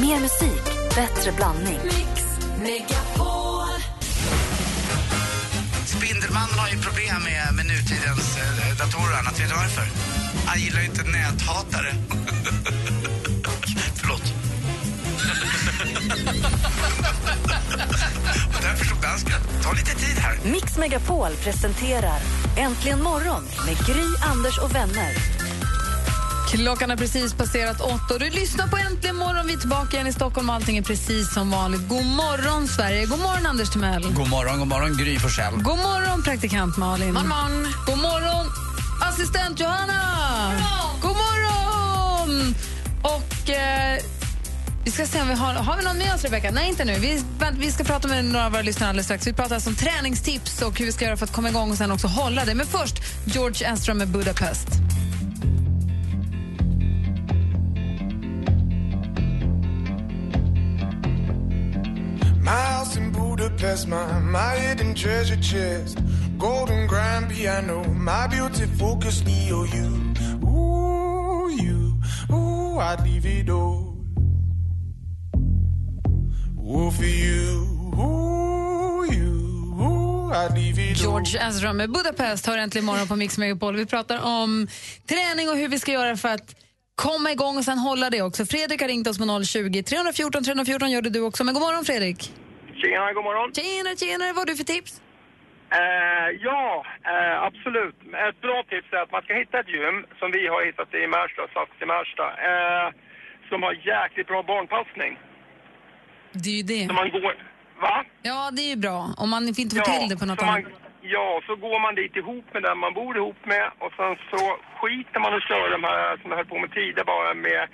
Mer musik, bättre blandning. Mix Megapol. Spindelmannen har ju problem med, med nutidens eh, datorer och annat. Vet du varför? Han gillar ju inte näthatare. Förlåt. och därför så dansken. Ta lite tid här. Mix Megapol presenterar Äntligen morgon med Gry, Anders och vänner. Klockan har precis passerat åtta och du lyssnar på Äntligen morgon. Vi är tillbaka igen i Stockholm och allting är precis som vanligt. God morgon, Sverige. God morgon, Anders Timell. God morgon, god morgon Gry Forssell. God morgon, praktikant Malin. Morgon, morgon. God morgon, assistent Johanna. God morgon! Och eh, vi ska se om vi har, har vi någon med oss, Rebecca? Nej, inte nu. Vi, vänt, vi ska prata med några av våra lyssnare alldeles strax. Vi pratar alltså om träningstips och hur vi ska göra för att komma igång och sen också hålla det. Men först, George Enstrom med Budapest. My house in Budapest, my, my hidden treasure chest. Golden grand piano, my beauty focus, Leo, you. Ooh, you. Ooh, I'd leave it all. Ooh, for you. Ooh, you. Ooh, I'd leave it all. George Ezra med Budapest hör äntligen morgon på Mix Megapol. Vi pratar om träning och hur vi ska göra för att komma igång och sen hålla det också. Fredrik har ringt oss på 020 314 314 gör det du också. Men god morgon Fredrik. Tjena, god morgon. Tjenare, tjenare, vad har du för tips? Eh, ja, eh, absolut. Ett bra tips är att man ska hitta ett gym, som vi har hittat i Märsta, Sats i Märsta, eh, som har jäkligt bra barnpassning. Det är ju det. Så man går... Va? Ja, det är ju bra. Om man inte får till det på något så man, annat. Ja, så går man dit ihop med den man bor ihop med och sen så skiter man och kör de här som jag höll på med tidigare bara med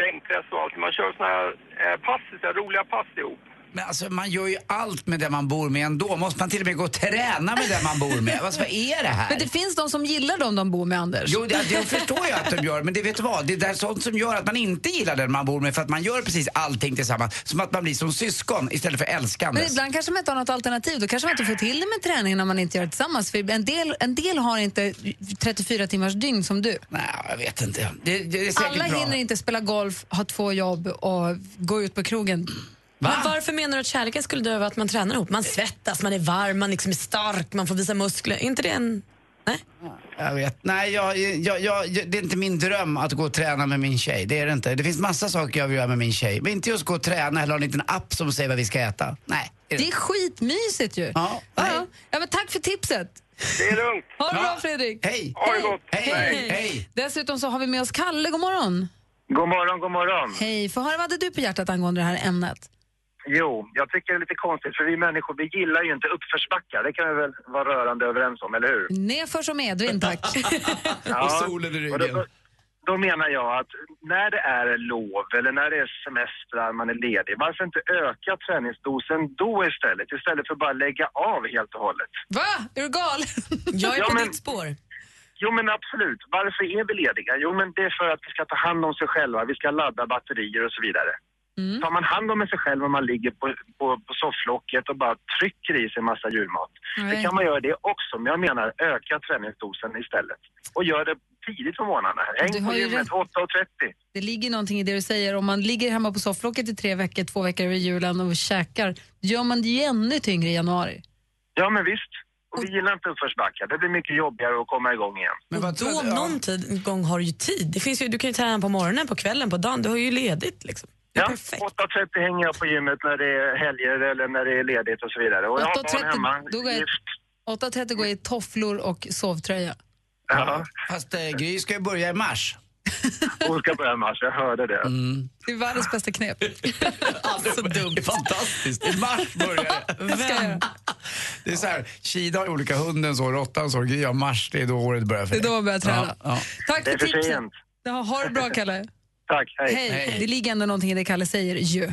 bänkpress och allt. Man kör såna här pass, så här roliga pass ihop. Men alltså man gör ju allt med det man bor med ändå. Måste man till och med gå och träna med det man bor med? Alltså, vad är det här? Men det finns de som gillar dem de bor med, Anders. Jo, det, det förstår jag att de gör, men det vet du vad? Det är sånt som gör att man inte gillar den man bor med för att man gör precis allting tillsammans. Som att man blir som syskon istället för Men älskandes. ibland kanske man inte har något alternativ. Då kanske man inte får till det med träningen när man inte gör det tillsammans. För en del, en del har inte 34 timmars dygn som du. Nej, jag vet inte. Det, det är säkert Alla bra. hinner inte spela golf, ha två jobb och gå ut på krogen. Va? Men varför menar du att kärleken skulle dö av att man tränar ihop? Man svettas, man är varm, man liksom är stark, man får visa muskler. Är inte det en... Nej? Jag vet. Nej, jag, jag, jag, det är inte min dröm att gå och träna med min tjej. Det är det inte. Det finns massa saker jag vill göra med min tjej. Men inte just gå och träna eller ha en liten app som säger vad vi ska äta. Nej. är det Det är skitmysigt ju. Ja, ja, nej. ja. ja, men tack för tipset. Det är lugnt. Ha det Ja. bra Fredrik. Hej! Ha det gott. Hej! Hej! Hej! Dessutom så har vi med oss Kalle. God morgon. God morgon, god morgon. Hej, få höra vad hade du på hjärtat angående det här ämnet? Jo, jag tycker det är lite konstigt för vi människor, vi gillar ju inte uppförsbackar. Det kan vi väl vara rörande överens om, eller hur? Nerför som medvind, tack. Och solen i ryggen. då, då menar jag att när det är lov eller när det är semestrar, man är ledig, varför inte öka träningsdosen då istället? Istället för bara lägga av helt och hållet. Va? Är du galen? Jag är Ja, på men- ditt spår. Jo men absolut, varför är vi lediga? Jo men det är för att vi ska ta hand om sig själva, vi ska ladda batterier och så vidare. Mm. Tar man hand om sig själv om man ligger på, på, på sofflocket och bara trycker i sig en massa julmat. Nej. Det kan man göra det också, men jag menar öka träningsdosen istället. Och gör det tidigt på morgnarna. Du Häng har på gymmet rätt. 8.30. Det ligger någonting i det du säger. Om man ligger hemma på sofflocket i tre veckor, två veckor över julen och käkar, då gör man det ju ännu tyngre i januari. Ja men visst. Och vi gillar inte uppförsbackar. Det blir mycket jobbigare att komma igång igen. Men Och vad då om någon tid, gång har du ju tid. Det finns ju, du kan ju träna på morgonen, på kvällen, på dagen. Du har ju ledigt liksom. Det Ja, perfekt. 8.30 hänger jag på gymmet när det är helger eller när det är ledigt och så vidare. Och jag har barn 8.30 hemma. då går jag- Gift. 8.30 går jag i tofflor och sovtröja. Ja, Fast eh, Gry ska ju börja i mars. hon ska börja i mars, jag hörde det. Mm. Det är världens bästa knep. Så dumt. Det är fantastiskt. I mars börjar det. Det är så här, Kida har olika hundens år, råttans år, Gry har mars, det är då året börjar för Det är dig. då man börjar träna. Ja, ja. Tack Det för är för tipset. sent. Ja, ha det bra, Kalle. Tack, hej. Hej. Hej. Det ligger ändå någonting i det Kalle säger ju.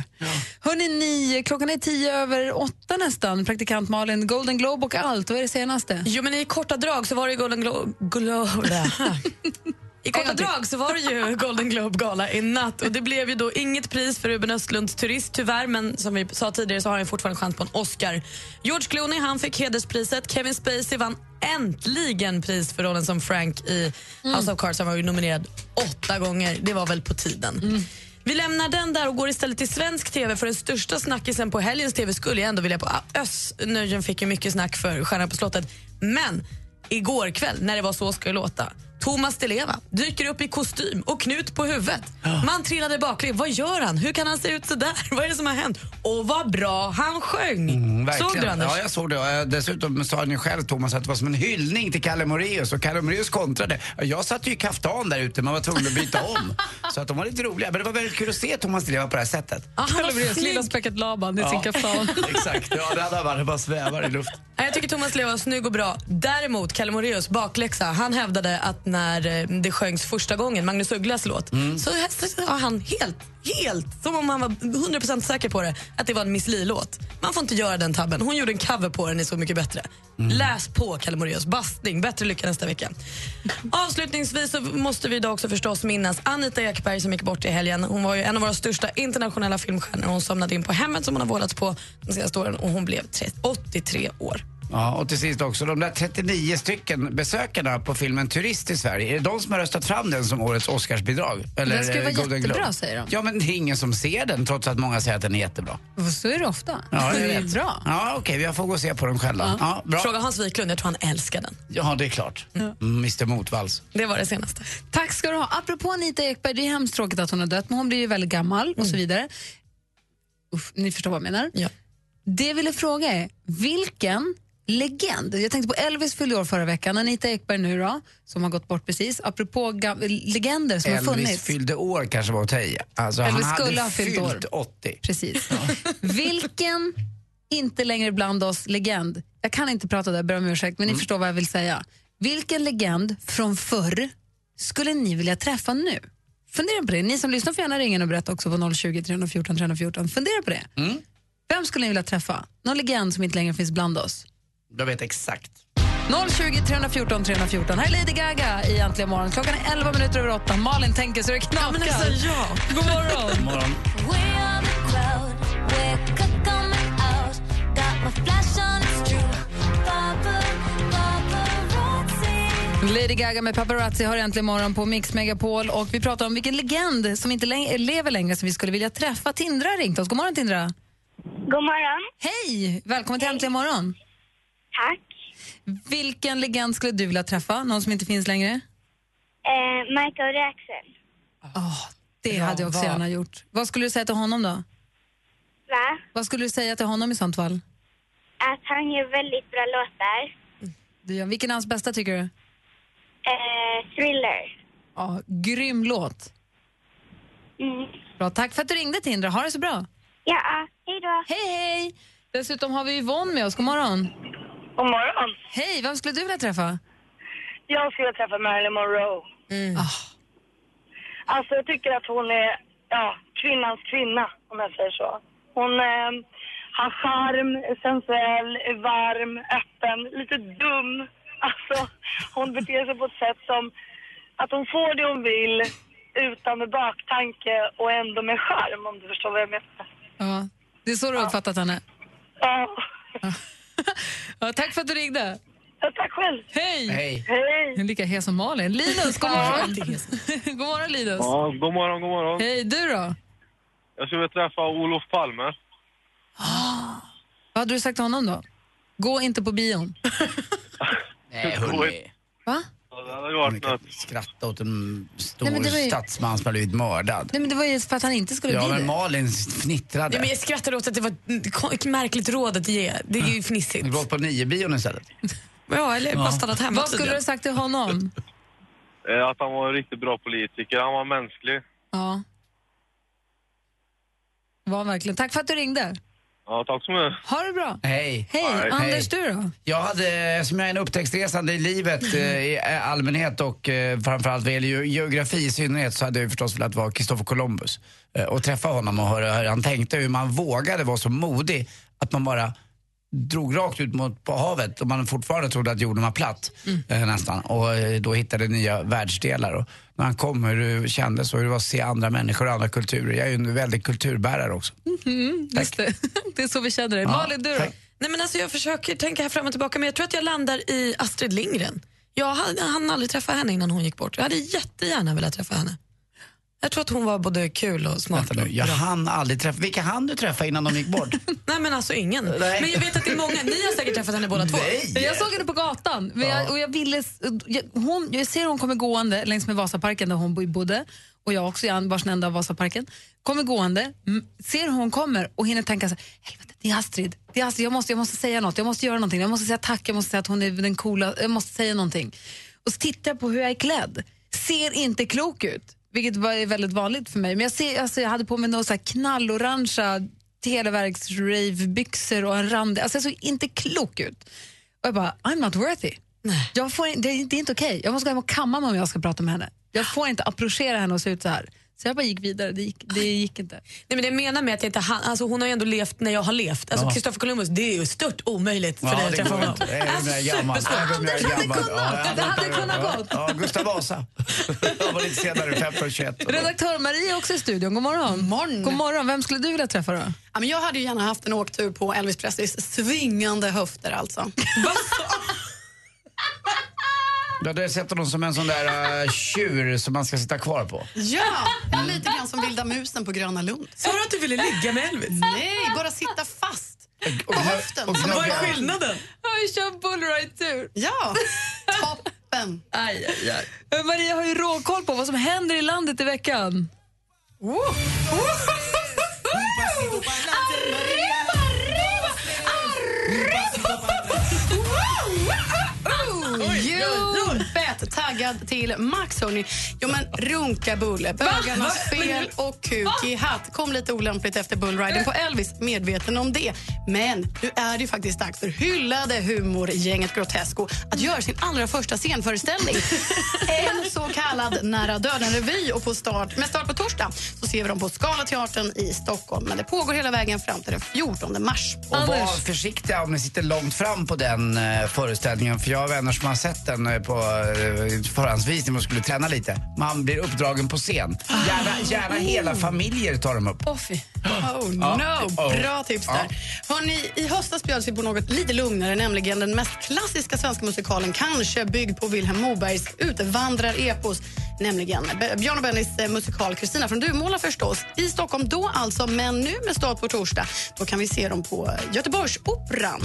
Hörrni, ni, klockan är tio över åtta nästan. Praktikant Malin, Golden Globe och allt. Vad är det senaste? Jo, men i korta drag så var det Golden Globe... Glo I korta drag så var det ju Golden Globe-gala i natt och det blev ju då inget pris för Ruben Östlunds turist tyvärr men som vi sa tidigare så har han fortfarande chans på en Oscar. George Clooney han fick hederspriset, Kevin Spacey vann äntligen pris för rollen som Frank i House of Cards. Han var ju nominerad åtta gånger, det var väl på tiden. Vi lämnar den där och går istället till svensk TV för den största snackisen på helgens TV skulle jag ändå vilja på. Öss Nöjen fick ju mycket snack för Stjärnan på slottet. Men igår kväll, när det var Så ska det låta, Thomas Di Leva dyker upp i kostym och knut på huvudet. Man trillade baklänges. Vad gör han? Hur kan han se ut så där? Vad är det som har hänt? Och vad bra han sjöng! Mm. Såg du, Anders? Ja, jag såg det. Eh, Dessutom sa han ju själv, Thomas, att det var som en hyllning till Kalle Moraeus och Kalle Moraeus kontrade. Ja, Jag satt ju i kaftan där ute, man var tvungen att byta om. Så att de var lite roliga. Men det var väldigt kul att se Thomas Di Leva på det här sättet. Ah, han var Lilla späcket Laban i sin kaftan. Exakt, ja det hade han varit. bara svävar i luften. Ja, Jag tycker Thomas Leva var snygg och bra. Däremot, Kalle Moraeus bakläxa. Han hävdade att när eh, det sjöngs första gången, Magnus Ugglas låt, så var han helt, helt, som om han var 100% säker på det, att det var en Miss Li-låt. Man får inte göra den tabben. Hon gjorde en cover på den i Så mycket bättre. Läs på Kalle Moraeus. Bastning. Bättre lycka nästa vecka. Avslutningsvis så måste vi idag också förstås minnas Anita Ekberg som gick bort i helgen. Hon var ju en av våra största internationella filmstjärnor. Hon somnade in på hemmet som hon har vårdats på de senaste åren och hon blev 30 83 år. Ja, och till sist också, de där 39 stycken besökarna på filmen Turist i Sverige, är det de som har röstat fram den som årets Oscarsbidrag? Eller Den ska vara Golden jättebra, Globe? säger de. Ja, men det är ingen som ser den trots att många säger att den är jättebra. Så är det ofta. Ja, det är bra. Ja, okej, jag får gå och se på den själva. Ja. bra. Fråga Hans Wiklund, jag tror han älskar den. Ja, det är klart. Mm, Mr Motvalls. Det var det senaste. Tack ska du ha. Apropå Anita Ekberg, det är hemskt tråkigt att hon har dött, men hon blir ju väldigt gammal och så vidare. Uff, ni förstår vad jag menar. Ja. Det jag ville fråga är, vilken legend, jag tänkte på Elvis fyllde år förra veckan, Anita Ekberg nu då, som har gått bort precis, apropå legender som har Elvis funnits. fyllde år kanske var att ta i. Alltså, Elvis han skulle hade ha fyllt fyllt år. 80. Precis. Vilken inte längre bland oss legend, jag kan inte prata där, ber om ursäkt, men ni förstår vad jag vill säga. Vilken legend från förr skulle ni vilja träffa nu? Fundera på det. Ni som lyssnar får gärna ringa och berätta också på 020 314 314. Fundera på det. Vem skulle ni vilja träffa? Någon legend som inte längre finns bland oss? Jag vet exakt. 020 314 314. Här är Lady Gaga i Äntligen morgon. Klockan är 11 minuter över 8. Malin tänker så det knakar. men alltså, ja. God morgon. Morgon. Lady Gaga med Paparazzi har äntligen morgon på Mix Megapol och vi pratar om vilken legend som inte läng- lever längre som vi skulle vilja träffa. Tindra har ringt oss. God morgon Tindra. God morgon. Hej! Välkommen till Äntligen morgon. Tack. Vilken legend skulle du vilja träffa? Någon som inte finns längre? Eh, Michael Jackson. Det Ja, hade jag också vad- gärna gjort. Vad skulle du säga till honom då? Va? Vad skulle du säga till honom i sånt fall? Att han gör väldigt bra låtar. Du, gör- vilken är hans bästa tycker du? Eh, thriller. Ja, grym låt. Mm. Bra, tack för att du ringde Tindra. Ha det så bra. Ja, hej då. Hej, hej! Dessutom har vi Yvonne med oss. God morgon. God morgon. Hej, vem skulle du vilja träffa? Jag skulle träffa Marilyn Monroe. Ah, Alltså jag tycker att hon är ja, kvinnans kvinna, om jag säger så. Hon eh, har charm, sensuell, varm, öppen, lite dum. Alltså hon beter sig på ett sätt som att hon får det hon vill utan med baktanke och ändå med charm om du förstår vad jag menar. ja. Det är så du har uppfattat henne. Ja, Ja, tack för att du ringde. ja, tack själv. Hej! Hej. Hej! Lika hes som Malin. Linus, god morgon. god morgon Linus. Ja, god morgon, god morgon. Hej, du då? Jag skulle vilja träffa Olof Palme. Vad hade du sagt till honom då? Gå inte på bion. Nej, hörni. Va? Ja, Det hade varit något. skratta åt en stor Nej, men ju- statsman som har blivit mördad. Nej, men det var ju för att han inte skulle Ja, bli men det. Malin fnittrade. Nej, men jag skrattade åt att det var ett märkligt råd att ge. Det är ju fnissigt. Vi gått på nio-bion istället. Ja, eller bara stannat hemma Vad skulle du ha sagt till honom? eh, Att han var en riktigt bra politiker. Han var mänsklig. Ja. Var verkligen. Tack för att du ringde. Ja, tack så mycket. Ha det bra. Hej. Hej, Hej. Anders, du då? Jag hade, som jag är en upptäcktsresande i livet eh, i allmänhet och eh, framförallt vad gäller ge- geografi i synnerhet så hade jag ju förstås velat vara Kristoffer Columbus eh, och träffa honom och höra hur han tänkte, hur man vågade vara så modig att man bara drog rakt ut mot på havet och man fortfarande trodde att jorden var platt eh, nästan och eh, då hittade nya världsdelar. Och när han kom hur det kändes och hur det var att se andra människor och andra kulturer. Jag är ju en väldig kulturbärare också. Just det. det är så vi känner dig. Malin, du då? tack. Nej, men alltså, jag försöker tänka här fram och tillbaka men jag tror att jag landar i Astrid Lindgren. Jag hann aldrig träffa henne innan hon gick bort. Jag hade jättegärna velat träffa henne. Jag tror att hon var både kul och smart. Vänta nu, jag hann aldrig träffa... Vilka hann du träffa innan de gick bort? Nej men alltså ingen. Nej. Men jag vet att det är många. Ni har säkert träffat henne båda två. Nej! Jag såg henne på gatan men jag, och jag, ville, jag, hon, jag ser hon kommer gående längs med Vasaparken där hon bo- bodde och jag också, jag vars ända av Vasaparken. Kommer gående, ser hur hon kommer och hinner tänka så här, helvete det är Astrid, det är Astrid jag, måste, jag måste säga något, jag måste göra någonting, jag måste säga tack, jag måste säga att hon är den coola, jag måste säga någonting. Och så tittar jag på hur jag är klädd, ser inte klok ut, vilket var väldigt vanligt för mig. Men jag, ser, alltså, jag hade på mig några så här knallorangea televerks ravebyxor och en randig, alltså jag såg inte klok ut. Och jag bara, I'm not worthy. Jag får, det, är- det är inte okej. Jag måste gå hem och kamma mig om jag ska prata med henne. Jag får inte approchera henne och se ut så här. Så jag bara gick vidare, det gick, det gick inte. Nej, men det jag menar med att jag inte han, alltså hon har ju ändå levt när jag har levt. Alltså Kristoffer Columbus, det är ju stört omöjligt för dig att det träffa honom. jag är hade kunnat. jag Det hade kunnat ja, gått. Ja, Gustav Vasa. Jag var lite senare, 1521. Redaktör Maria är också i studion, god morgon. Morgon. God morgon. Vem skulle du vilja träffa då? Ja, men jag hade ju gärna haft en åktur på Elvis Presleys svingande höfter. Alltså. Du hade sett honom som en sån där uh, tjur som man ska sitta kvar på. Ja, lite grann som vilda musen på Gröna Lund. Sa du att du ville ligga med Elvis? Nej, bara sitta fast Och, på höften. och som Vad är skillnaden? Vi kör bullride-tur. Ja, toppen. Aj, aj, aj. Maria har ju råkoll på vad som händer i landet i veckan. Djupet taggad till max, hörni. Jo, men runka bulle, bögarnas fel och kuk i hatt. Kom lite olämpligt efter bullriden på Elvis, medveten om det. Men nu är det ju faktiskt dags för hyllade humorgänget Grotesco att göra sin allra första scenföreställning. En så kallad nära döden-revy och på start, med start på torsdag så ser vi dem på Scalateatern i Stockholm. Men det pågår hela vägen fram till den 14 mars. Och var försiktiga om ni sitter långt fram på den eh, föreställningen. För jag har vänner som har sett den eh, på uh, förhandsvisning och skulle träna lite. Man blir uppdragen på scen. Gärna, gärna hela familjer tar de upp. Oh. Oh no, bra tips där. Hörrni, I höstas bjöds vi på något lite lugnare, nämligen den mest klassiska svenska musikalen, kanske byggd på Vilhelm Mobergs utvandrar-epos, nämligen Björn och Bennys eh, musikal Kristina från Duvemåla förstås, i Stockholm då alltså, men nu med start på torsdag. Då kan vi se dem på eh, Göteborgsoperan.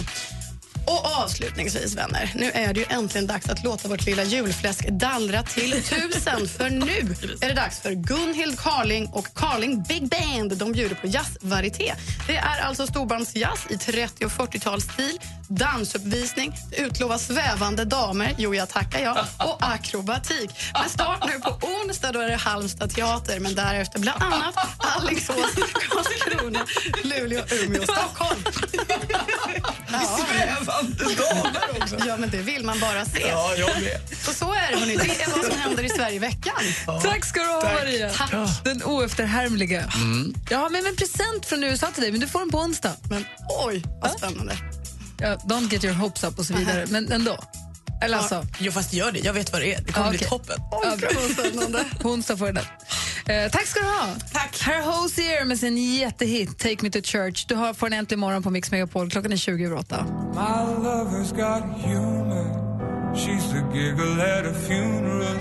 Och avslutningsvis, vänner, nu är det ju äntligen dags att låta vårt lilla julfläsk dallra till tusen. För nu är det dags för Gunhild Carling och Carling Big Band. De bjuder på jazzvarieté. Det är alltså storbandsjazz i 30 och 40-talsstil, dansuppvisning, utlovas svävande damer, jo jag tackar jag, och akrobatik. Med start nu på onsdag då är det Halmstad teater, men därefter bland annat Alingsås, Karlskrona, Luleå, Umeå och Stockholm. Ja. Svävande damer också. Ja, men det vill man bara se. Ja, jag med. Och så är det, hörni. Det är vad som händer i Sverige i veckan. Tack ska du ha, Maria. Tack. Den oefterhärmliga. Jag har med mig en present från USA till dig, men du får den på onsdag. Men oj, vad spännande. Ja, don't get your hopes up och så vidare, men ändå. Eller alltså, Jo fast gör det, jag vet vad det är. Det kommer Ja, bli okej. toppen. ja, bra. på onsdag får du den. Eh, tack ska du ha. Tack. Här är Hosier med sin jättehit Take Me To Church. Du har, får den äntligen imorgon på Mix Megapol. Klockan är 20 över 8. My lover's got humor. She's the giggle at a funeral.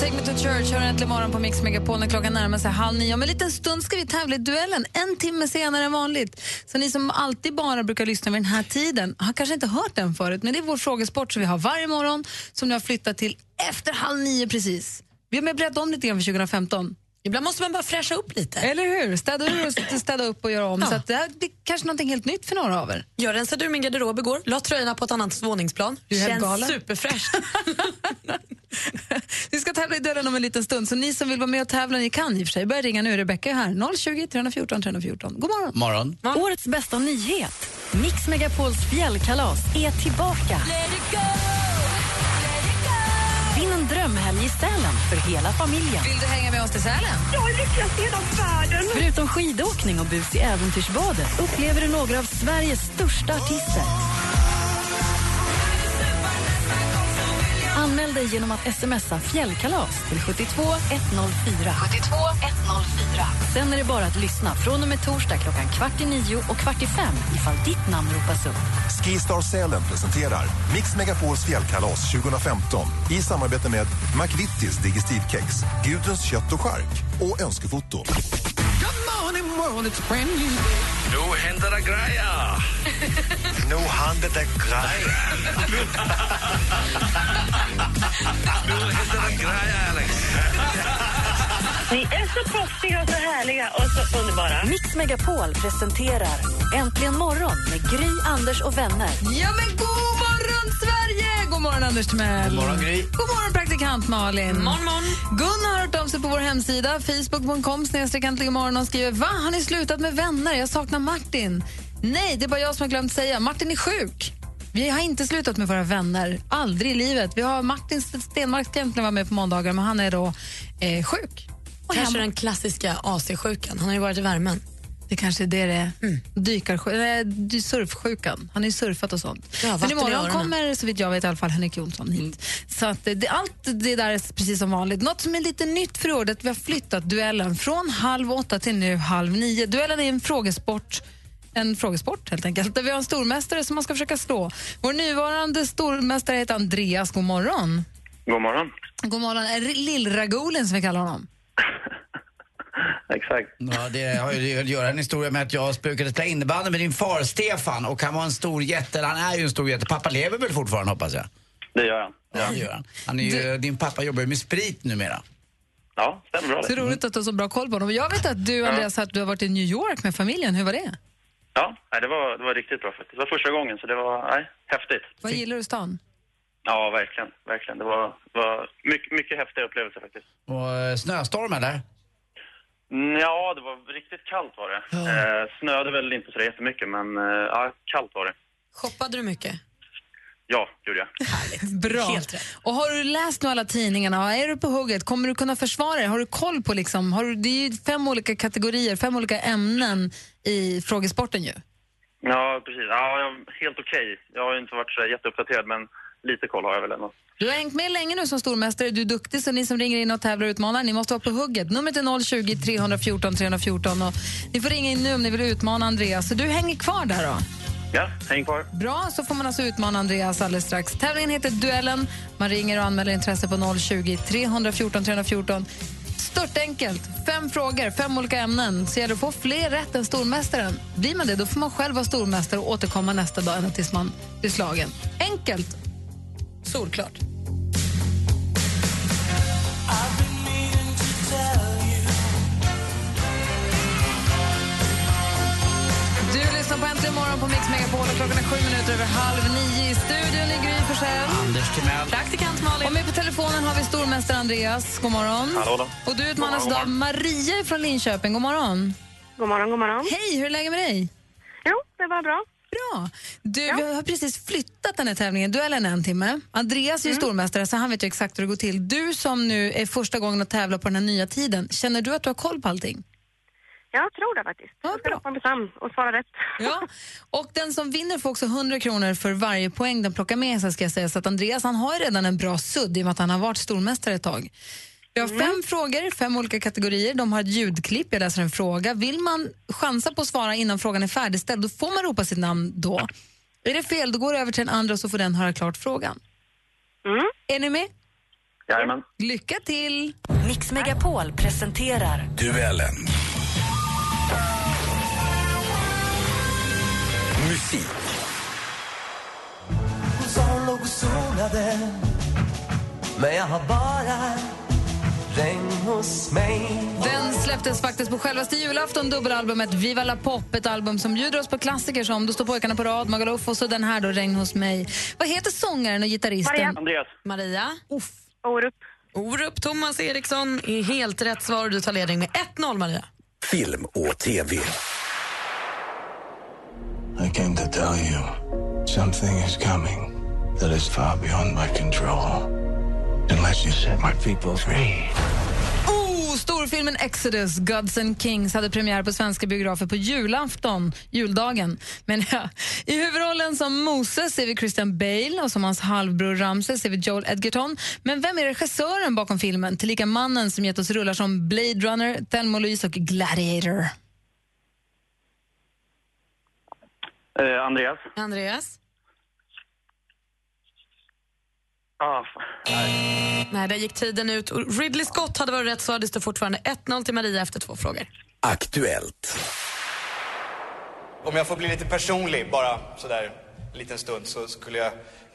Take Me To Church har äntligen imorgon på Mix Megapol när klockan närmar sig halv nio. Om en liten stund ska vi tävla i duellen, en timme senare än vanligt. Så ni som alltid bara brukar lyssna vid den här tiden har kanske inte hört den förut, men det är vår frågesport som vi har varje morgon som nu har flyttat till efter halv nio precis. Vi har berättat om lite grann för 2015. Ibland måste man bara fräscha upp lite. Eller hur? Städa ur och städa upp och göra om. Ja. Så det här blir kanske någonting helt nytt för några av er. Jag rensade ur min garderob igår, la tröjorna på ett annat våningsplan. Du Känns superfräscht. Vi ska tävla i duellen om en liten stund, så ni som vill vara med och tävla, ni kan i och för sig börja ringa nu. Rebecka är här, 020 314 314. God morgon! Morgon. Årets bästa nyhet. Mix Megapols fjällkalas är tillbaka. Vinn en drömhelg i Sälen för hela familjen. Vill du hänga med oss till Sälen? Förutom skidåkning och bus i äventyrsbadet upplever du några av Sveriges största artister. Dig genom att smsa fjällkalas till 72 104. 72 104. Sen är det bara att lyssna från och med torsdag klockan kvart i nio och kvart i fem ifall ditt namn ropas upp. Skistar Sälen presenterar Mix Megapols fjällkalas 2015 i samarbete med McVittys Digestivkex, Gudruns kött och skark och Önskefoto. Nu händer det grejer! Nu händer det grejer. Nu händer det grejer, Alex! Ni är så proffsiga och så härliga och så underbara. Mix Megapol presenterar Äntligen morgon med Gry, Anders och vänner. Ja, men god Sverige! God morgon, Anders Timell. God morgon, Gry. God morgon, praktikant Malin. Morgon, morgon. Gunnar har hört av sig på vår hemsida, facebook.com äntligen morgon och skriver Va, har ni slutat med vänner? Jag saknar Martin. Nej, det är bara jag som har glömt säga. Martin är sjuk. Vi har inte slutat med våra vänner. Aldrig i livet. Vi har Martin Stenmark ska egentligen vara med på måndagar, men han är då eh, sjuk. Och Kanske hemma. den klassiska AC-sjukan. Han har ju varit i värmen. Det kanske är det det är. Dykarsjuk- nej, dy- surfsjukan. Han har ju surfat och sånt. Ja, Men imorgon kommer, så vitt jag vet, i alla fall Henrik Jonsson hit. Så att det, allt det där är precis som vanligt. Något som är lite nytt för året, vi har flyttat duellen från halv åtta till nu halv nio. Duellen är en frågesport en frågesport helt enkelt, där vi har en stormästare som man ska försöka slå. Vår nuvarande stormästare heter Andreas. God morgon. God morgon. God morgon. Är det Lill-Ragulen som vi kallar honom? Exakt. Ja, det har ju att göra en historia med att jag brukade spela innebandy med din far Stefan och han var en stor jätte, han är ju en stor jätte. Pappa lever väl fortfarande hoppas jag? Det gör han. Ja, det gör han. han är ju, Din pappa jobbar ju med sprit numera. Ja, stämmer bra Så det. roligt att du har så bra koll på honom. Jag vet att du, Andreas, att du har varit i New York med familjen. Hur var det? Ja, det var, det var riktigt bra faktiskt. Det var första gången så det var nej, häftigt. Vad gillar du stan? Ja, verkligen. Verkligen. Det var, var mycket, mycket häftiga upplevelser faktiskt. Och eh, snöstorm eller? Ja, det var riktigt kallt var det. Eh, snöade väl inte så jättemycket men eh, ja, kallt var det. Shoppade du mycket? Ja, gjorde jag. Bra. Helt rätt. Och har du läst nu alla tidningarna? Är du på hugget? Kommer du kunna försvara dig? Har du koll på liksom, har du, det är ju fem olika kategorier, fem olika ämnen i frågesporten ju. Ja, precis. Ja, jag, helt okej. Jag har ju inte varit så jätteuppdaterad men lite koll har jag väl ändå. Du har hängt med länge nu som stormästare. Du är duktig, så ni som ringer in och tävlar och utmanar, ni måste vara på hugget. Numret är 020 314 314 och ni får ringa in nu om ni vill utmana Andreas. Så du hänger kvar där då. Ja, häng kvar. Bra, så får man alltså utmana Andreas alldeles strax. Tävlingen heter Duellen. Man ringer och anmäler intresse på 020 314 314. Stört enkelt. Fem frågor, fem olika ämnen. Så gäller det att få fler rätt än stormästaren. Blir man det, då får man själv vara stormästare och återkomma nästa dag ända tills man blir slagen. Enkelt. Solklart. Du lyssnar på Äntligen morgon på Mix Megapol och klockan är sju minuter över halv nio. I studion är Gry Forssell. Anders Timell. Praktikant Malin. Och med på telefonen har vi stormästare Andreas. God morgon. Hallå då. Och du utmanas av Maria från Linköping. God morgon. God morgon, god morgon. Hej, hur är läget med dig? Jo, det var bra. Bra. Du, Vi har precis flyttat den här tävlingen. Duellen är en timme. Andreas är Mm. stormästare, så han vet ju exakt hur det går till. Du som nu är första gången att tävla på den här nya tiden, känner du att du har koll på allting? Jag tror det faktiskt. Ja, jag ska ropa mig fram och svara rätt. Ja. Och den som vinner får också 100 kronor för varje poäng den plockar med sig. Ska jag säga. Så att Andreas han har redan en bra sudd i och med att han har varit stormästare ett tag. Vi har fem frågor, fem olika kategorier. De har ett ljudklipp, jag läser en fråga. Vill man chansa på att svara innan frågan är färdigställd, då får man ropa sitt namn då. Är det fel, då går det över till den andra och så får den höra klart frågan. Mm. Är ni med? Jajamän. Lycka till! Mix Megapol presenterar Duellen. Musik. Men jag har bara regn hos mig Den släpptes faktiskt på självaste julafton, dubbelalbumet Viva la pop, ett album som bjuder oss på klassiker som Då står pojkarna på rad, Magaluf och så den här då, Regn hos mig. Vad heter sångaren och gitarristen? Maria. Andreas. Maria. Uff. Orup. Orup Thomas Eriksson är helt rätt svar du tar ledning med 1-0 Maria. Film och TV. I came to tell you something is coming that is far beyond my control. Unless you set my people free. Oh, storfilmen Exodus, Gods and Kings, hade premiär på svenska biografer på julafton, juldagen. Men ja, I huvudrollen som Moses ser vi Christian Bale och som hans halvbror Ramses ser vi Joel Edgerton. Men vem är regissören bakom filmen? Tillika mannen som gett oss rullar som Blade Runner, Thelma och Louise och Gladiator. Eh, Andreas. Andreas. Ah, Nej, där gick tiden ut. Ridley Scott hade varit rätt svar. Det står fortfarande 1-0 till Maria efter två frågor. Aktuellt. Om jag får bli lite personlig bara sådär en liten stund så skulle jag,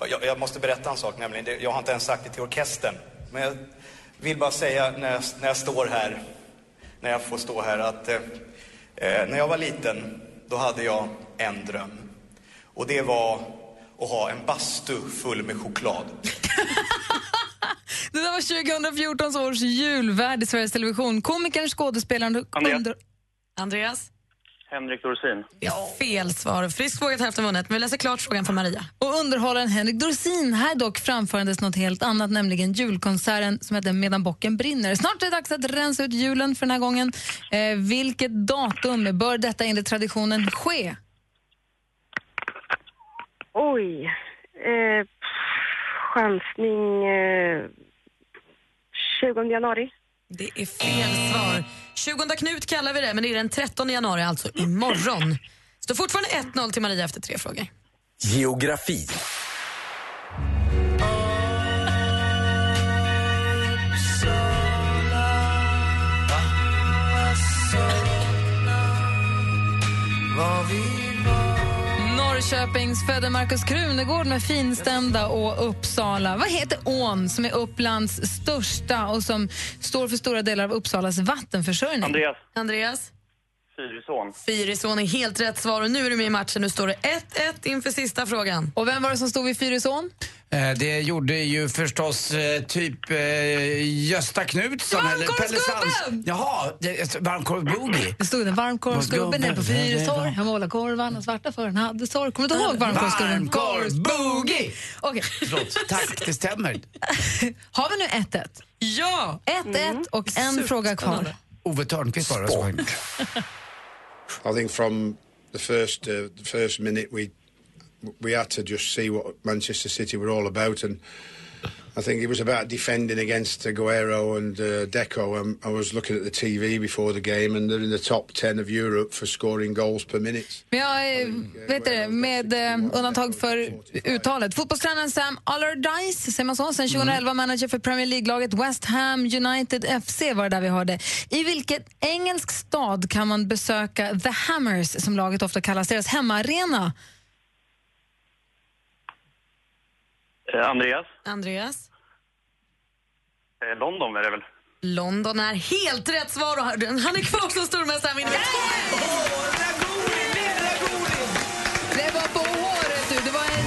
jag, jag måste berätta en sak nämligen. Det- Jag har inte ens sagt det till orkestern. Men jag vill bara säga när jag, när jag står här, när jag får stå här att eh, eh, när jag var liten då hade jag en dröm. Och det var att ha en bastu full med choklad. Det där var 2014 års julvärd i Sveriges Television. Komikern, skådespelaren och Andreas. under... Andreas? Henrik Dorsin. Är fel svar. Frisk fråga till hälften vunnet. Men vi läser klart frågan för Maria. Och underhållaren Henrik Dorsin. Här dock framförandes något helt annat, nämligen julkonserten som heter Medan bocken brinner. Snart är det dags att rensa ut julen för den här gången. Eh, vilket datum bör detta enligt traditionen ske? Oj. Eh, pff, chansning... Eh, 20 januari. Det är fel svar. 20 Knut kallar vi det, men det är den 13 januari, alltså imorgon. Står fortfarande 1-0 till Maria efter tre frågor. Geografi. Norrköpings födde Markus Krunegård med finstämda och Uppsala. Vad heter ån som är Upplands största och som står för stora delar av Uppsalas vattenförsörjning? Andreas. Andreas? Fyrisån. Fyrisån är helt rätt svar och nu är du med i matchen. Nu står det 1-1 inför sista frågan. Och vem var det som stod vid Fyrisån? Eh, Det gjorde ju förstås eh, typ eh, Gösta Knutsson eller Pelle Sands. Jaha, det- varmkorv-boogie. Det stod en varmkorvsgubbe nere på Fyristorg. Han målade korvarna svarta för han hade sorg. Kommer du inte ihåg varmkorvsgubben? Varmkorv-boogie! Okej. Förlåt, tack, det stämmer. Har vi nu 1-1? Ja! 1-1 och en fråga kvar. Ove Thörnqvist var det som. I think from the first uh, the first minute we we had to just see what Manchester City were all about, and I think it was about defending against Aguero and uh, Deco. Um, I was looking at the TV before the game, and they're in the top ten of Europe for scoring goals per minute. Men jag, vet du, med eh, undantag för uttalet. Fotbollstränaren Sam Allardyce, säger man så? Sen 2011 manager för Premier League-laget West Ham United FC var det där vi hörde. I vilket engelsk stad kan man besöka The Hammers, som laget ofta kallas, deras hemmaarena? Eh, Andreas. Andreas? Eh, London är det väl? London är helt rätt svar och han är kvar som stormästare. Med Det var på håret du. Det var en...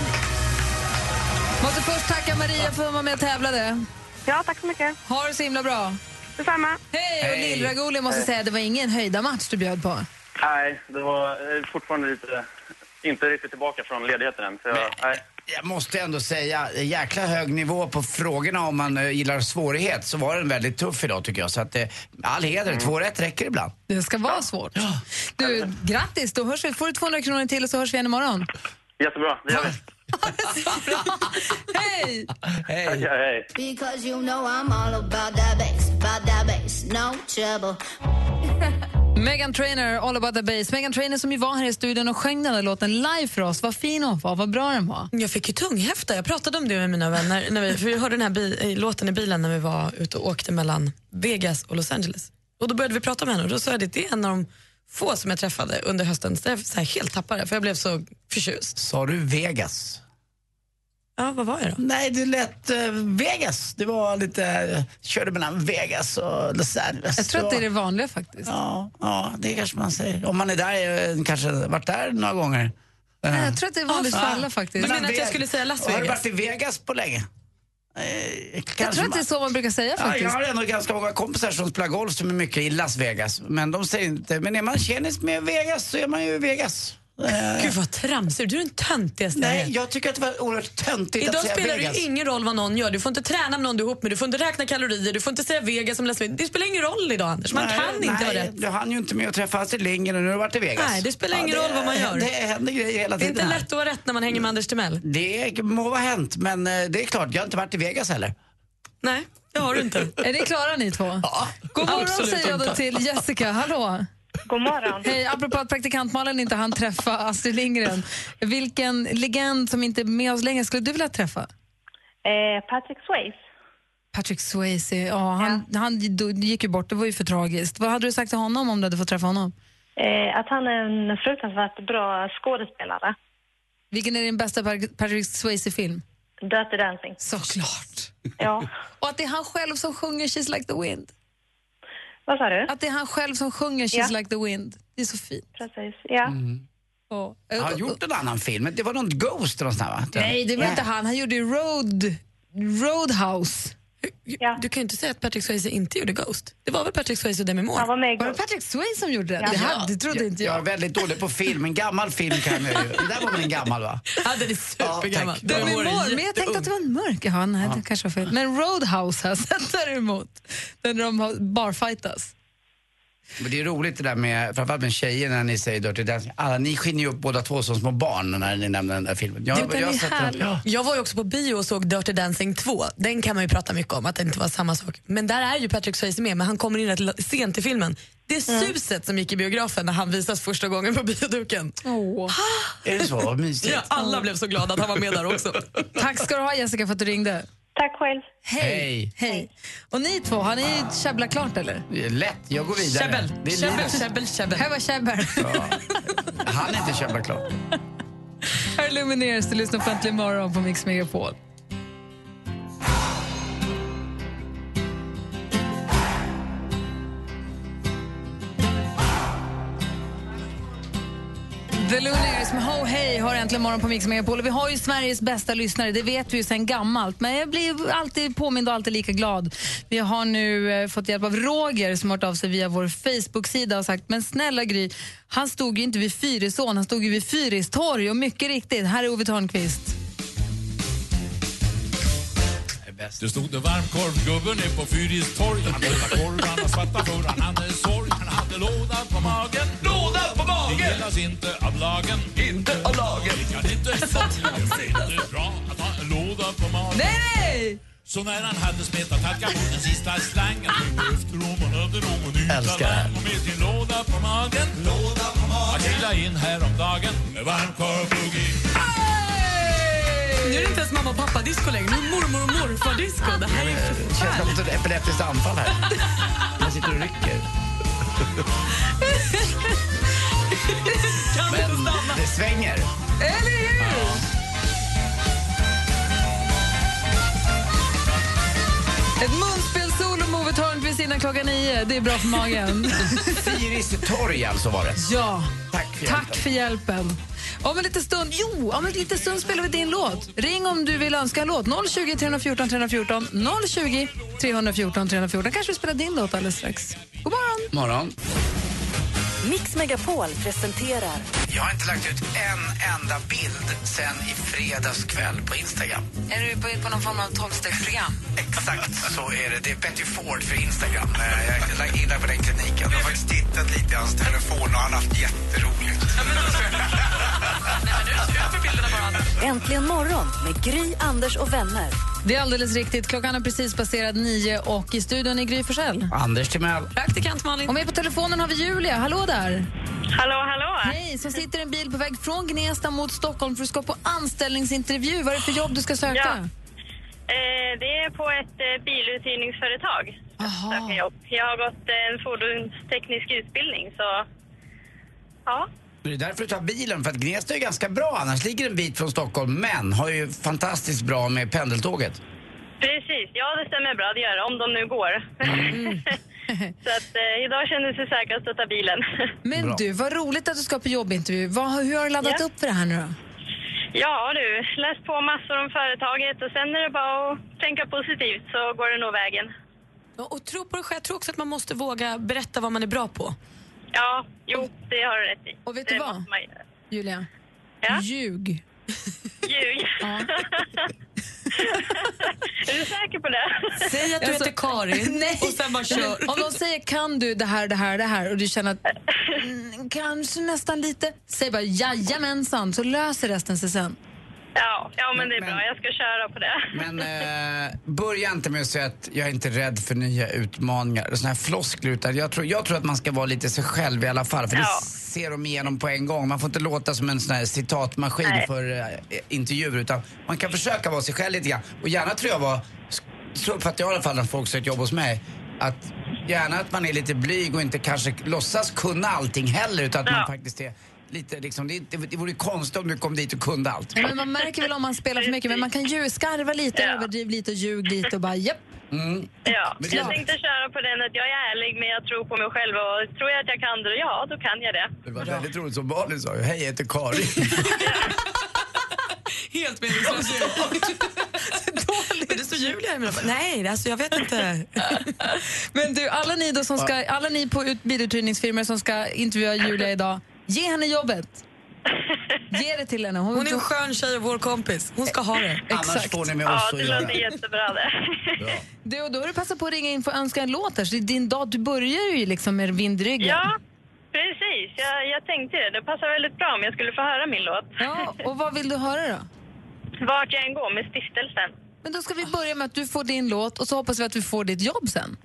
Måste först tacka Maria för att hon var med och tävlade. Ja, tack så mycket. Ha det så himla bra. Detsamma. Hej! Och Lill-Raguli måste Hej. säga det var ingen höjda match du bjöd på. Nej, det var eh, fortfarande lite... Inte riktigt tillbaka från ledigheten än. Så jag, nej. Jag måste ändå säga, jäkla hög nivå på frågorna om man eh, gillar svårighet så var den väldigt tuff idag tycker jag. Så att eh, all heder, två rätt räcker ibland. Det ska vara svårt. Du, grattis! Då hörs vi. får du 200 kronor till och så hörs vi igen imorgon. Jättebra, det gör vi. Hej! Hej! Hej. Because you know I'm all about that bass, about that bass, no trouble. Megan Trainer, All about the bass. Megan Trainer som ju var här i studion och sjöng den där låten live för oss. Vad fin hon var, vad bra den var. Jag fick ju tunghäfta. Jag pratade om det med mina vänner. När vi, för vi hörde den här bi, låten i bilen när vi var ute och åkte mellan Vegas och Los Angeles. Och Då började vi prata med henne och då sa jag att det är en av de få som jag träffade under hösten där jag så här helt tappade för jag blev så förtjust. Sa du Vegas? Ja, vad var jag då? Nej, du lät uh, Vegas. Det var lite, uh, körde mellan Vegas och Los Angeles. Jag tror att det är det vanliga faktiskt. Ja, ja, det kanske man säger. Om man är där, eh, kanske varit där några gånger. Nej, jag tror att det är vanligt för alla faktiskt. Du menar att jag skulle säga Las Har du Vegas? varit i Vegas på länge? Jag tror att det är så man brukar säga Ja, faktiskt. jag har ändå ganska många kompisar som spelar golf som är mycket i Las Vegas. Men de säger inte, men är man tjenis med Vegas så är man ju i Vegas. Eh, Gud vad tramsig du är. den töntigaste Nej, jag tycker att det var oerhört töntigt Idag att säga spelar det Vegas. ju ingen roll vad någon gör. Du får inte träna med någon du är ihop med, du får inte räkna kalorier, du får inte säga Vegas som Vegas. Det spelar ingen roll idag Anders, man Nej, kan inte nej, vara rätt. Du hann ju inte med att träffa Astrid Lindgren och nu har du varit i Vegas. Nej, det spelar ingen det- roll vad man gör. Det händer grejer hela Det är tiden inte lätt att vara rätt när man hänger med Anders Timell. Det må vara hänt, men eh, det är klart, jag har inte varit i Vegas heller. Nej, det har du inte. Är ni klara ni två? Ja, God morgon säger jag då inte. till Jessica. Hallå! God morgon. Hej, apropå att praktikant Malin inte hann träffa Astrid Lindgren. Vilken legend som inte är med oss längre skulle du vilja träffa? Eh, Patrick Swayze. Patrick Swayze, ja, han, han do- gick ju bort, det var ju för tragiskt. Vad hade du sagt till honom om du hade fått träffa honom? Eh, att han är en fruktansvärt bra skådespelare. Vilken är din bästa Pat- Patrick Swayze-film? Dirty Dancing. Såklart. Ja. Och att det är han själv som sjunger She's like the wind. Vad sa du? Att det är han själv som sjunger She's Ja. like the wind. Det är så fint. Precis, ja. Och, Han har gjort en annan film, det var någon Ghost där, va? Nej, det var inte han. Han gjorde Road, Roadhouse. Du kan ju inte säga att Patrick Swayze inte gjorde Ghost. Det var väl Patrick Swayze och Demi Moore? Han var med i Var det. Patrick Swayze som gjorde det? Ja. Det, hade, det trodde inte Jag jag. är väldigt dålig på film, en gammal film kan jag ju. Det där var väl en gammal va? Ja, den är supergammal. tack. Demi Moore men jag tänkte att det var en mörk. Jaha, nej, det kanske var fel. Men Roadhouse har jag sett däremot. Den där de barfightas. Men det är roligt det där med, framförallt med tjejer när ni säger Dirty Dancing. Alla, ni skiner ju upp båda två som små barn när ni nämner den där filmen. Jag, jag, sett den. Ja. Jag var ju också på bio och såg Dirty Dancing 2. Den kan man ju prata mycket om, att det inte var samma sak. Men där är ju Patrick Swayze med, men han kommer in rätt sent i filmen. Det suset som gick i biografen när han visas första gången på bioduken. Åh. Är det så? Vad mysigt. Ja, alla blev så glada att han var med där också. Tack ska du ha Jessica för att du ringde. Tack själv. Hej. Hej. Och ni två, har ni käbblat klart eller? Lätt, jag går vidare. Käbbel, Det är käbbel, käbbel, käbbel. Här var käbbel. Han är inte käbbla klart. Här är Lumineers, du lyssnar på Äntligen morgon på Mix Megapol. The Lumineers med Ho Hey har äntligen morgon på Mix Megapol. Vi har ju Sveriges bästa lyssnare, det vet vi ju sen gammalt. Men jag blir alltid påmind och alltid lika glad. Vi har nu eh, fått hjälp av Roger som har hört av sig via vår Facebook-sida och sagt men snälla Gry, han stod ju inte vid Fyrisån, han stod ju vid Fyristorg. Och mycket riktigt, här är Ove Thörnqvist. Det stod en varmkorvgubbe är på Fyris korv, Han har korvarna svarta för han hade sorg. Han hade lådan på magen. då på magen! Det gillas inte av lagen. Inte av lagen. Det kan inte Det är inte bra att ha en låda på magen. Nej! Så när han hade smetat halka på den sista slangen Efter om han hade någon talang Och med sin låda på magen Låda på magen Han trillade in häromdagen med varmkorvboogie Nu är det inte ens mamma och pappa disco längre, nu är det mormor och morfar disco. Det här är ju Det känns som ett epileptiskt anfall här. Jag sitter och rycker. Men det svänger. Eller hur? Ett munspelssolo med Ove Thörnqvist innan klockan nio. Det är bra för magen. Fyris torg alltså var det. ja. Tack för Tack hjälpen. för hjälpen. Om en liten stund, jo, om en liten stund spelar vi din låt. Ring om du vill önska en låt. 020 314 314 020 314 314. Kanske vi spelar din låt alldeles strax. God morgon! Morgon. Mix Megapol presenterar Jag har inte lagt ut en enda bild sen i fredags kväll på Instagram. Är du på, på någon form av tolvstegsprogram? Exakt så är det. Det är Betty Ford för Instagram. Eh, Jag gillar på den kliniken. Jag har faktiskt tittat lite i hans telefon och han har haft jätteroligt. Äntligen morgon med Gry, Anders och vänner. Det är alldeles riktigt. Klockan är precis passerat nio och i studion är Gry Forssell. Anders Timell. Praktikant Malin. Och med på telefonen har vi Julia. Hallå där! Hallå, hallå. Hej, som sitter i en bil på väg från Gnesta mot Stockholm för att ska på anställningsintervju. Vad är det för jobb du ska söka? Ja. Eh, det är på ett eh, biluthyrningsföretag. Aha. Jag har gått en fordonsteknisk utbildning, så ja. Det är därför du tar bilen, för att Gnesta är ganska bra annars. Ligger en bit från Stockholm, men har ju fantastiskt bra med pendeltåget. Precis, ja det stämmer bra, det gör det, om de nu går. så att eh, idag kändes det säkrast att ta bilen. Men Bra. du, vad roligt att du ska på jobbintervju. Vad, hur har du laddat Ja. upp för det här nu då? ja du, läst på massor om företaget och sen är det bara att tänka positivt så går det nog vägen. Ja, Och tro på dig själv. Jag tror också att man måste våga berätta vad man är bra på. Ja, jo, det har du rätt i. Och vet det du vad? man. Julia? Ja? Ljug. Ljug. är du säker på det? Säg att du Alltså, heter Karin nej. och sen bara kör. Om de säger kan du det här, det här, det här och du känner att mm, kanske nästan lite, säg bara jajamensan så löser resten sig sen. Ja, ja men det är bra. Jag ska köra på det. Men eh, börja inte med att säga att jag är inte rädd för nya utmaningar. Såna här floskler. utan Jag tror, jag tror att man ska vara lite sig själv i alla fall. För Ja. det ser de igenom på en gång. Man får inte låta som en sån här citatmaskin Nej. för eh, intervjuer. Utan man kan försöka vara sig själv lite grann. Och gärna tror jag var, så uppfattar jag i alla fall när folk söker jobb hos mig. Att gärna att man är lite blyg och inte kanske låtsas kunna allting heller. Utan att man faktiskt är lite liksom, det, det, det vore konstigt om du kom dit och kunde allt. Ja, men man märker väl om man spelar för mycket, men man kan ju skarva lite, överdriv lite och ljug lite och bara japp. Mm. Ja, Men jag tänkte köra på den att jag är ärlig men jag tror på mig själv och tror jag att jag kan det, ja då kan jag det. Det var väldigt roligt som Malin sa. Hej, jag heter Karin. Helt meningslöst. Men det står Julia i mina Nej, alltså jag vet inte. Men du, alla ni, då som ska, alla ni på ut- biluthyrningsfirmor som ska intervjua Julia idag, ge henne jobbet. Ge det till henne. Hon är en skön tjej och vår kompis. Hon ska ha det. Annars får ni med Ja, oss det att göra. låter jättebra det. Du, och då har du passat på att ringa in för att önska en låt här. Så det är din dag, du börjar ju liksom med vindryggen. Ja, precis. Jag, jag tänkte det. Det passar väldigt bra om jag skulle få höra min låt. Ja, och vad vill du höra då? Vart jag än går med stiftelsen. Men då ska vi börja med att du får din låt och så hoppas vi att du får ditt jobb sen.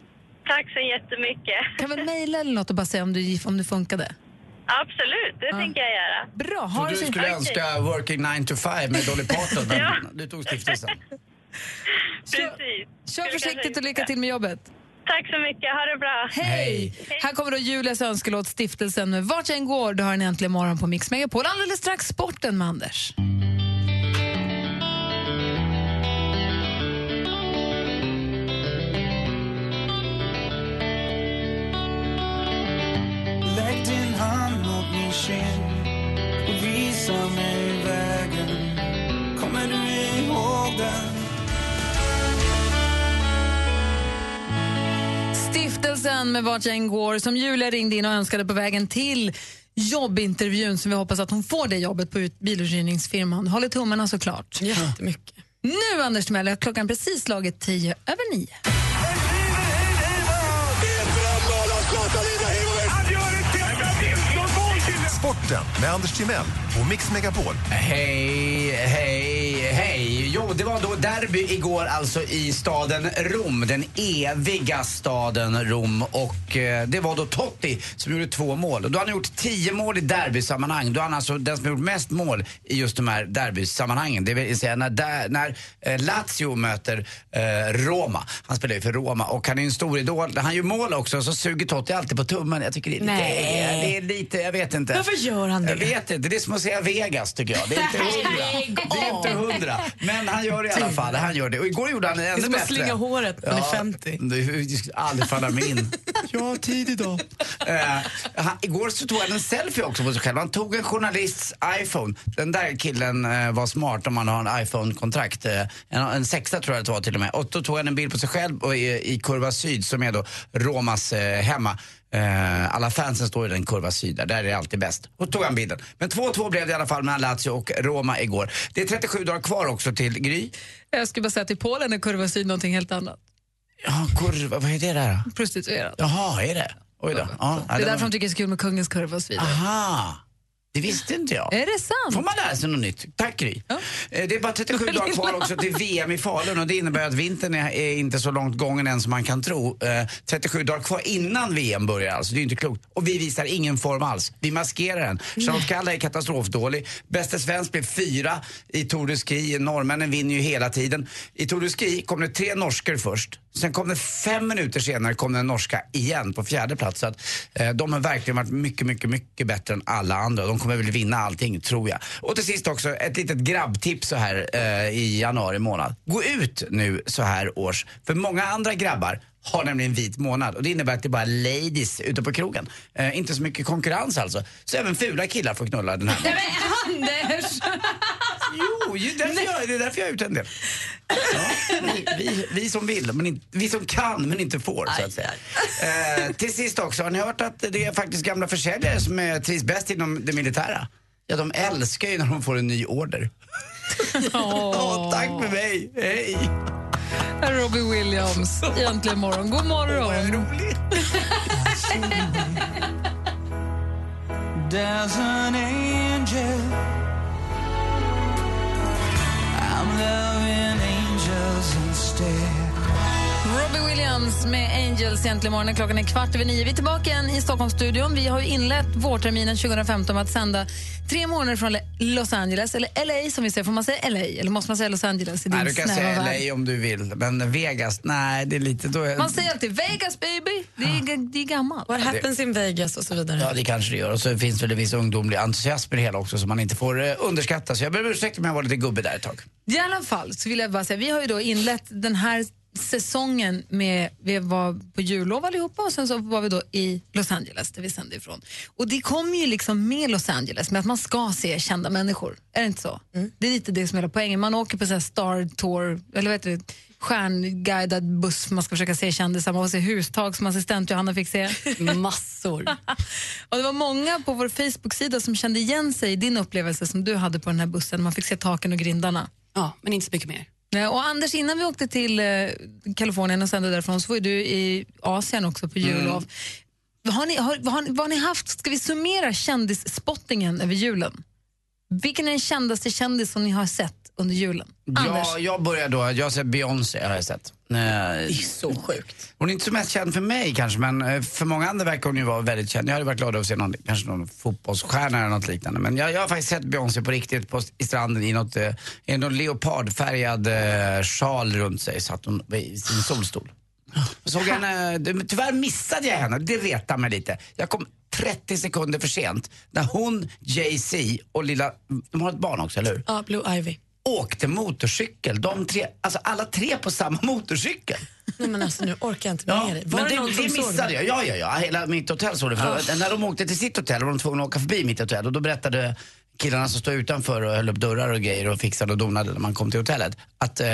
Tack så jättemycket. Kan vi mejla eller något och bara säga om, du, om det funkade? Absolut, det tänker jag göra. Bra, Så du skulle önska Working 9 to 5 med Dolly Parton, men Ja. du tog stiftelsen. Precis. Kör försiktigt och lycka till med jobbet. Tack så mycket. Ha det bra. Hej! Här kommer då Julias önskelåt Stiftelsen med Vart jag än går. Du har en äntligen morgon på Mix Megapol. Alldeles strax sporten med Anders. Mig vägen Kommer du ihåg den? Stiftelsen med Vart jag än går som Julia ringde in och önskade på vägen till jobbintervjun som vi hoppas att hon får det jobbet på ut- biluthyrningsfirman. Håller tummarna såklart. Jättemycket. Nu Anders Timell, har klockan precis slagit tio över nio. Sporten med Anders Timell och Mix Megapol. Hej, hej, hej. Jo, det var då derby igår alltså i staden Rom. Den eviga staden Rom. Och eh, det var då Totti som gjorde två mål. Och då har han gjort tio mål i derbysammanhang. Då är han alltså den som har gjort mest mål i just de här derbysammanhangen. Det vill säga när, där, när eh, Lazio möter eh, Roma. Han spelar ju för Roma och han är en stor idol. Han gör mål också så suger Totti alltid på tummen. Jag tycker det är lite, Nej. det är lite jag vet inte. Varför gör han det? Jag vet inte. Det är som att säga Vegas tycker jag. Det är inte hundra. Det är inte hundra. Men han gör det i alla fall. Han gör det. Och igår gjorde han det Det är ännu som att bättre. slinga håret när man är 50. Det det skulle aldrig falla mig in. Jag har tid idag. Uh, han, igår så tog han en selfie också på sig själv. Han tog en journalists iPhone. Den där killen eh, var smart om man har en iPhone-kontrakt. Eh, en, en sexa tror jag det var till och med. Och då tog han en bild på sig själv och i, i kurva syd som är då Romas hemma. Eh, alla fansen står i den kurva syd där, där är det alltid bäst. Och tog han bilden. Men 2-2 blev det i alla fall mellan Lazio och Roma igår. Det är 37 dagar kvar också till Gry. Jag skulle bara säga att i Polen är kurva syd någonting helt annat. Ja, kurva, vad är det där då? Prostituerad. Jaha, är det? Oj då. Ja, Det är därför de tycker det är så kul med kungens kurva och så vidare. Aha. Det visste inte jag. Är det sant? Får man lära sig något nytt? Tack Gry. Eh, Det är bara 37 dagar kvar också till VM i Falun och det innebär att vintern är, inte så långt gången än som man kan tro. Eh, 37 dagar kvar innan VM börjar alltså, det är ju inte klokt. Och vi visar ingen form alls. Vi maskerar den. Charlotte Kalla är katastrofdålig. Bäste svensk blev fyra i Tour de Ski. Norrmännen vinner ju hela tiden. I Tour de Ski kom det tre norskor först. Sen kom det fem minuter senare kom den norska igen på fjärde plats. Så att, eh, de har verkligen varit mycket, mycket, mycket bättre än alla andra. De kommer väl vinna allting, tror jag. Och till sist också ett litet grabbtips så här eh, i januari månad. Gå ut nu så här års. För många andra grabbar har nämligen vit månad och det innebär att det är bara ladies ute på krogen. Eh, inte så mycket konkurrens alltså. Så även fula killar får knulla den här. Nej men Anders! Jo, ju därför jag, det är därför jag är ute en del. Ja, vi, vi, vi som vill, men inte, vi som kan men inte får så att säga. Eh, till sist också, har ni hört att det är faktiskt gamla försäljare som är, trivs bäst inom det militära? Ja, de älskar ju när de får en ny order. Åh, tack för mig, hej! Här är Robbie Williams i Äntligen morgon. God morgon! There's an angel loving angels instead. Robbie Williams med Angels egentligen morgonen. Klockan är kvart över nio. Vi är tillbaka igen i Stockholmsstudion. Vi har ju inlett vårterminen 2015 med att sända tre månader från Los Angeles, eller LA som vi säger. Får man säga LA eller måste man säga Los Angeles i din Nej, du kan säga värld? LA om du vill, men Vegas, nej det är lite... Då är... Man säger alltid Vegas baby, det är, det är gammalt. What happens in Vegas och så vidare. Ja, det kanske det gör. Och så finns väl en viss ungdomlig entusiasm i det hela också som man inte får eh, underskatta. Så jag ber om ursäkt om jag var lite gubbe där ett tag. I alla fall så vill jag bara säga, vi har ju då inlett den här säsongen med, vi var på jullov allihopa och sen så var vi då i Los Angeles där vi sände ifrån. Och det kommer ju liksom med Los Angeles med att man ska se kända människor. Är det inte så? Det är lite det som är hela poängen. Man åker på så här Star Tour, eller vad heter det? stjärnguidad buss, man ska försöka se kändisar, man får se hustag som assistent Johanna fick se. Massor. och det var många på vår Facebook-sida som kände igen sig i din upplevelse som du hade på den här bussen. Man fick se taken och grindarna. Ja, men inte så mycket mer. Nej, Och Anders, innan vi åkte till eh, Kalifornien och sände därifrån så var du i Asien också på jullov. Vad har ni, har, har, vad har ni haft? Ska vi summera kändisspottingen över julen? Vilken är den kändaste kändis som ni har sett under julen? Anders? Ja, jag börjar då. Jag sett Beyoncé har jag sett. Det är så sjukt. Hon är inte så mest känd för mig kanske men eh, för många andra verkar hon ju vara väldigt känd. Jag hade varit glad att se någon, kanske någon fotbollsstjärna eller något liknande. Men jag, jag har faktiskt sett Beyoncé på riktigt på, i stranden i något, eh, någon leopardfärgad eh, sjal runt sig. Satt hon i sin solstol. Såg henne, tyvärr missade jag henne, det retar mig lite. Jag kom 30 sekunder för sent när hon, Jay-Z och lilla, de har ett barn också eller hur? Ja, Blue Ivy. Åkte motorcykel, de tre, alltså alla tre på samma motorcykel. Nej men alltså nu orkar jag inte med Ja, dig. Var men det, det, det missade jag. Ja, ja, ja. Hela mitt hotell såg det. För Ah. När de åkte till sitt hotell var de tvungna att åka förbi mitt hotell och då berättade killarna som stod utanför och höll upp dörrar och grejer och fixade och donade när man kom till hotellet att eh,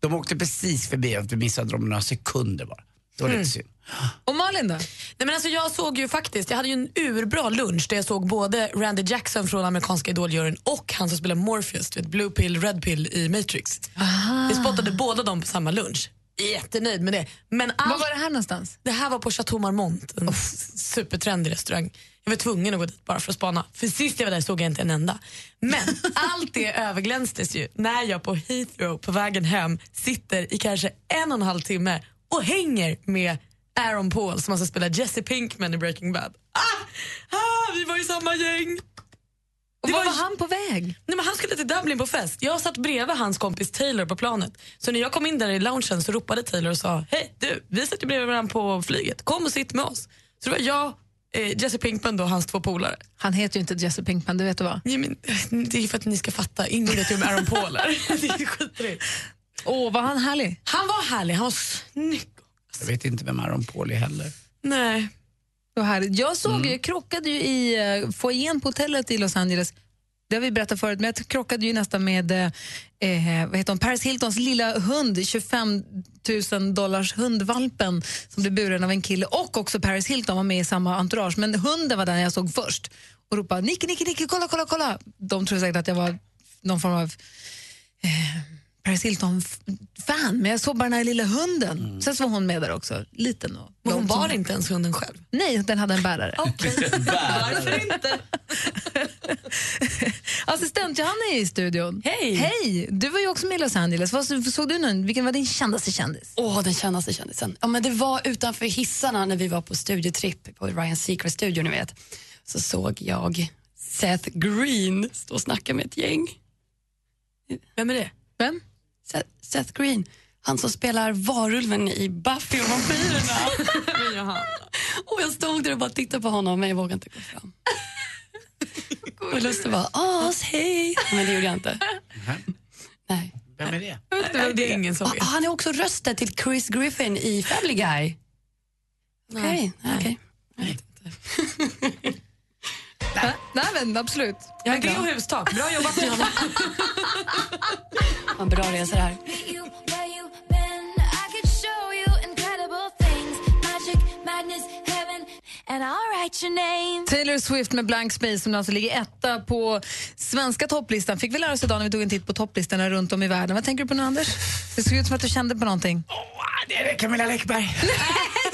de åkte precis förbi och vi missade dem några sekunder bara. Det var Mm. lite synd. Och Malin då? Nej, men alltså jag såg ju faktiskt, jag hade ju en urbra lunch där jag såg både Randy Jackson från amerikanska idoljuryn och han som spelar Morpheus, vet, Blue Pill, Red Pill i Matrix. Jag spottade båda dem på samma lunch. Jättenöjd med det. Men allt, Var var det här någonstans? Det här var på Chateau Marmont, en s- supertrendig restaurang. Jag var tvungen att gå dit bara för att spana. För sist jag var där såg jag inte en enda. Men allt det överglänstes ju när jag på Heathrow på vägen hem sitter i kanske en och en halv timme och hänger med Aaron Paul som alltså spelar Jesse Pinkman i Breaking Bad. Ah! Ah, vi var i samma gäng! Och var var han på väg? Nej, men han skulle till Dublin på fest. Jag satt bredvid hans kompis Taylor på planet. Så när jag kom in där i loungen så ropade Taylor och sa Hej du, vi sitter bredvid varandra på flyget. Kom och sitt med oss. Så det var jag, eh, Jesse Pinkman då, hans två polare. Han heter ju inte Jesse Pinkman, det vet du va? Ja, men, eh, det är för att ni ska fatta. Ingen vet ju vem Aaron Paul är. det är skitrig. Åh, var han härlig? Han var härlig, han var snygg. Jag vet inte vem Aaron Paul är heller. Nej. Det var härligt. Jag såg Mm. ju, krockade ju i uh, foajén på hotellet i Los Angeles. Det har vi berättat förut, men jag krockade ju nästan med eh, eh vad heter hon? Paris Hiltons lilla hund, 25 000 dollars hundvalpen som blev buren av en kille och också Paris Hilton var med i samma entourage. Men hunden var den jag såg först och ropade Nicky, Nicky, Nicky, kolla, kolla, kolla. De tror säkert att jag var någon form av eh, Paris Hilton-fan, men jag såg bara den här lilla hunden. Sen så var hon med där också, liten och Men hon var inte ens hunden själv. Nej, den hade en bärare. Varför inte? Assistent Johanna är i studion. Hej! Hej! Du var ju också med i Los Angeles. Vad så- såg du någon? Vilken var din kändaste kändis? Åh, den kändaste kändisen. Ja, men det var utanför hissarna när vi var på studietripp på Ryan Secret Studio, ni vet. Så såg jag Seth Green stå och snacka med ett gäng. Vem är det? Vem? Seth, Seth Green. Han som spelar varulven i Buffy och vampyrerna. och jag stod där och bara tittade på honom men jag vågade inte gå fram. Och lusten var, as hej. Men det gjorde jag inte. Nej. Vem är det? Nej, det är ingen som vet. Ah, han är också rösten till Chris Griffin i Family Guy. Okej, okej. Nej, nej men absolut. Jag har grå hustak. Bra jobbat Johanna. Vad bra resa det här. Taylor Swift med Blank Space som alltså ligger etta på svenska topplistan. Fick vi lära oss idag när vi tog en titt på topplistorna runt om i världen. Vad tänker du på nu Anders? Det såg ut som att du kände på någonting. Det är det, Camilla Läckberg.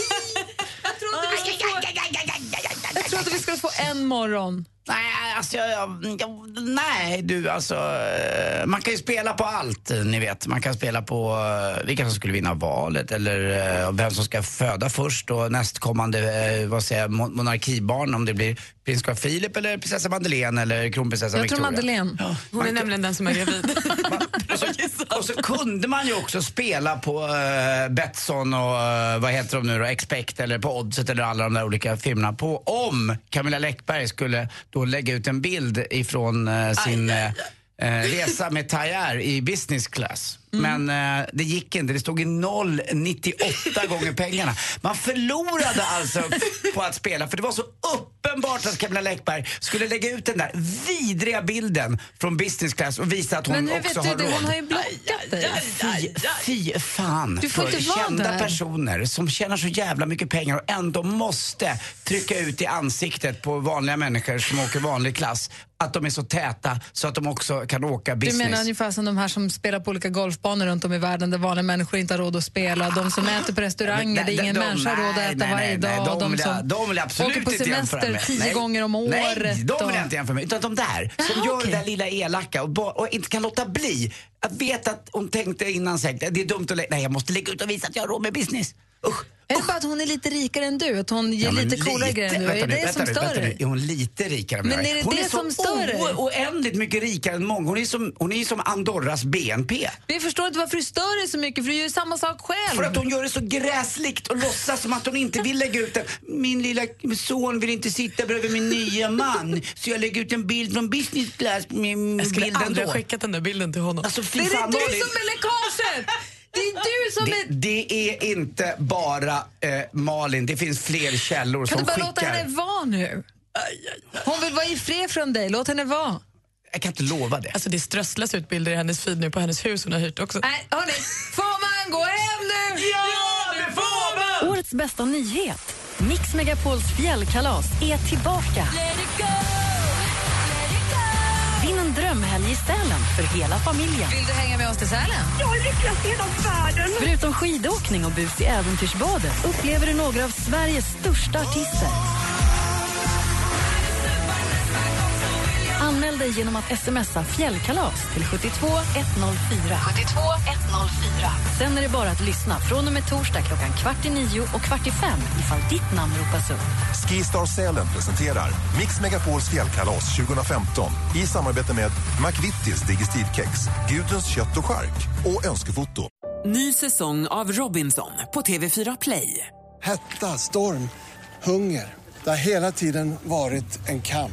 vi ska få en morgon. Nej, alltså, jag, jag, jag, nej du alltså. Eh, man kan ju spela på allt, eh, ni vet. Man kan spela på eh, vilka som skulle vinna valet eller vem som ska föda först och nästkommande, vad säger monarkibarn om det blir prins Carl Philip eller prinsessa Madeleine eller kronprinsessan Jag tror Victoria. Madeleine. Hon är nämligen den som är gravid. Och så kunde man ju också spela på uh, Betsson och uh, vad heter de nu då, Expect eller på Oddset eller alla de där olika firmorna på om Camilla Läckberg skulle då lägga ut en bild ifrån eh, sin eh, resa med Air i business class. Men eh, det gick inte, det stod i 0,98 gånger pengarna. Man förlorade alltså på att spela för det var så uppenbart att Camilla Läckberg skulle lägga ut den där vidriga bilden från business class och visa att hon Men hur också vet har du det? råd. Hon har ju blockat dig. Fy, fy fan Du får för inte vara kända där. personer som tjänar så jävla mycket pengar och ändå måste trycka ut i ansiktet på vanliga människor som åker vanlig klass att de är så täta så att de också kan åka Du business. menar ungefär som de här som spelar på olika golfbanor runt om i världen där vanliga människor inte har råd att spela, de som äter på restauranger där ingen de- människa har råd att äta nej, varje nej, dag, de jag- som de vill absolut åker på semester tio Nej. gånger om året. Nej, de vill jag inte jämföra med. Utan de där som gör det där lilla elaka och, bara, och inte kan låta bli. Jag vet att hon tänkte innan säkert, det är dumt att lägga, nej jag måste lägga ut och visa att jag har råd med business. Usch. Är det bara att hon är lite rikare än du? Att hon ger Ja, lite coolare grejer än du? Är det nu, det som nu, stör dig? Är hon lite rikare än Men mig? är det hon det är så som stör dig? o- oändligt mycket rikare än många. Hon är som, hon är som Andorras BNP. Men jag förstår inte varför du stör dig så mycket, för du gör ju samma sak själv. För att hon gör det så gräsligt och låtsas som att hon inte vill lägga ut den. Min lilla son vill inte sitta bredvid min nya man så jag lägger ut en bild från business class med Jag skulle aldrig ha skickat den där bilden till honom. Alltså, det är fan, du som är läckaget! Det är du som Det, det är inte bara eh, Malin, det finns fler källor Kan som du bara skickar. låta henne vara nu? Hon vill vara i fred från dig, låt henne vara. Jag kan inte lova det. Alltså det strösslas ut bilder i hennes feed nu på hennes hus hon har hyrt också. Nej, hörni, får man gå hem nu? Ja, det får man! Årets bästa nyhet. Mix Megapols fjällkalas är tillbaka. Drömhelg i Sälen för hela familjen. Vill du hänga med oss till Sälen? Jag är lyckligast i hela världen. Förutom skidåkning och bus i äventyrsbadet upplever du några av Sveriges största artister. Anmäl dig genom att smsa fjällkalas till 72 104. 72 104. Sen är det bara att lyssna från och med torsdag klockan kvart i nio och kvart i fem ifall ditt namn ropas upp. Skistar Sälen presenterar Mix Megapols fjällkalas 2015 i samarbete med McVittys Digestivkex, Gudruns kött och chark och Önskefoto. Ny säsong av Robinson på TV4 Play. Hetta, storm, hunger. Det har hela tiden varit en kamp.